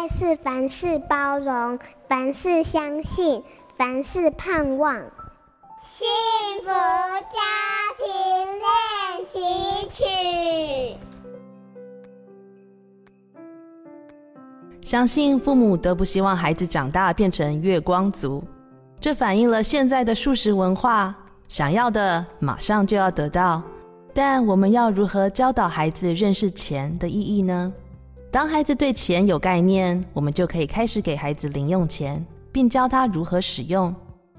爱是凡事包容，凡事相信，凡事盼望。幸福家庭练习曲。相信父母都不希望孩子长大变成月光族，这反映了现在的速食文化，想要的马上就要得到。但我们要如何教导孩子认识钱的意义呢？当孩子对钱有概念，我们就可以开始给孩子零用钱，并教他如何使用。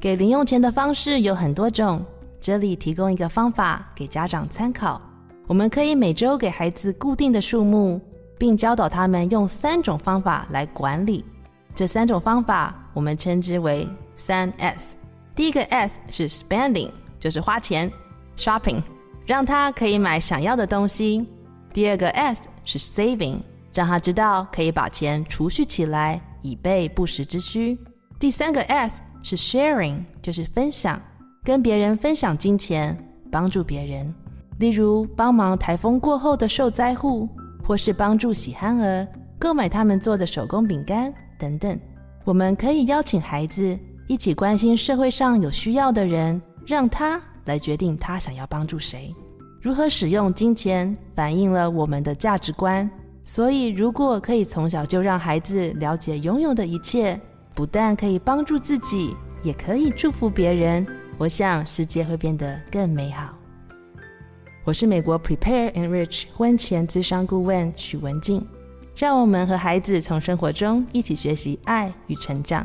给零用钱的方式有很多种，这里提供一个方法给家长参考。我们可以每周给孩子固定的数目，并教导他们用三种方法来管理。这三种方法我们称之为三 S。第一个 S 是 Spending，就是花钱 （Shopping）。让他可以买想要的东西。第二个 S 是 saving，让他知道可以把钱储蓄起来，以备不时之需。第三个 S 是 sharing，就是分享，跟别人分享金钱，帮助别人。例如帮忙台风过后的受灾户，或是帮助喜憨儿购买他们做的手工饼干等等。我们可以邀请孩子一起关心社会上有需要的人，让他。来决定他想要帮助谁，如何使用金钱，反映了我们的价值观。所以，如果可以从小就让孩子了解拥有的一切，不但可以帮助自己，也可以祝福别人，我想世界会变得更美好。我是美国 Prepare and Rich 婚前咨商顾问许文静，让我们和孩子从生活中一起学习爱与成长。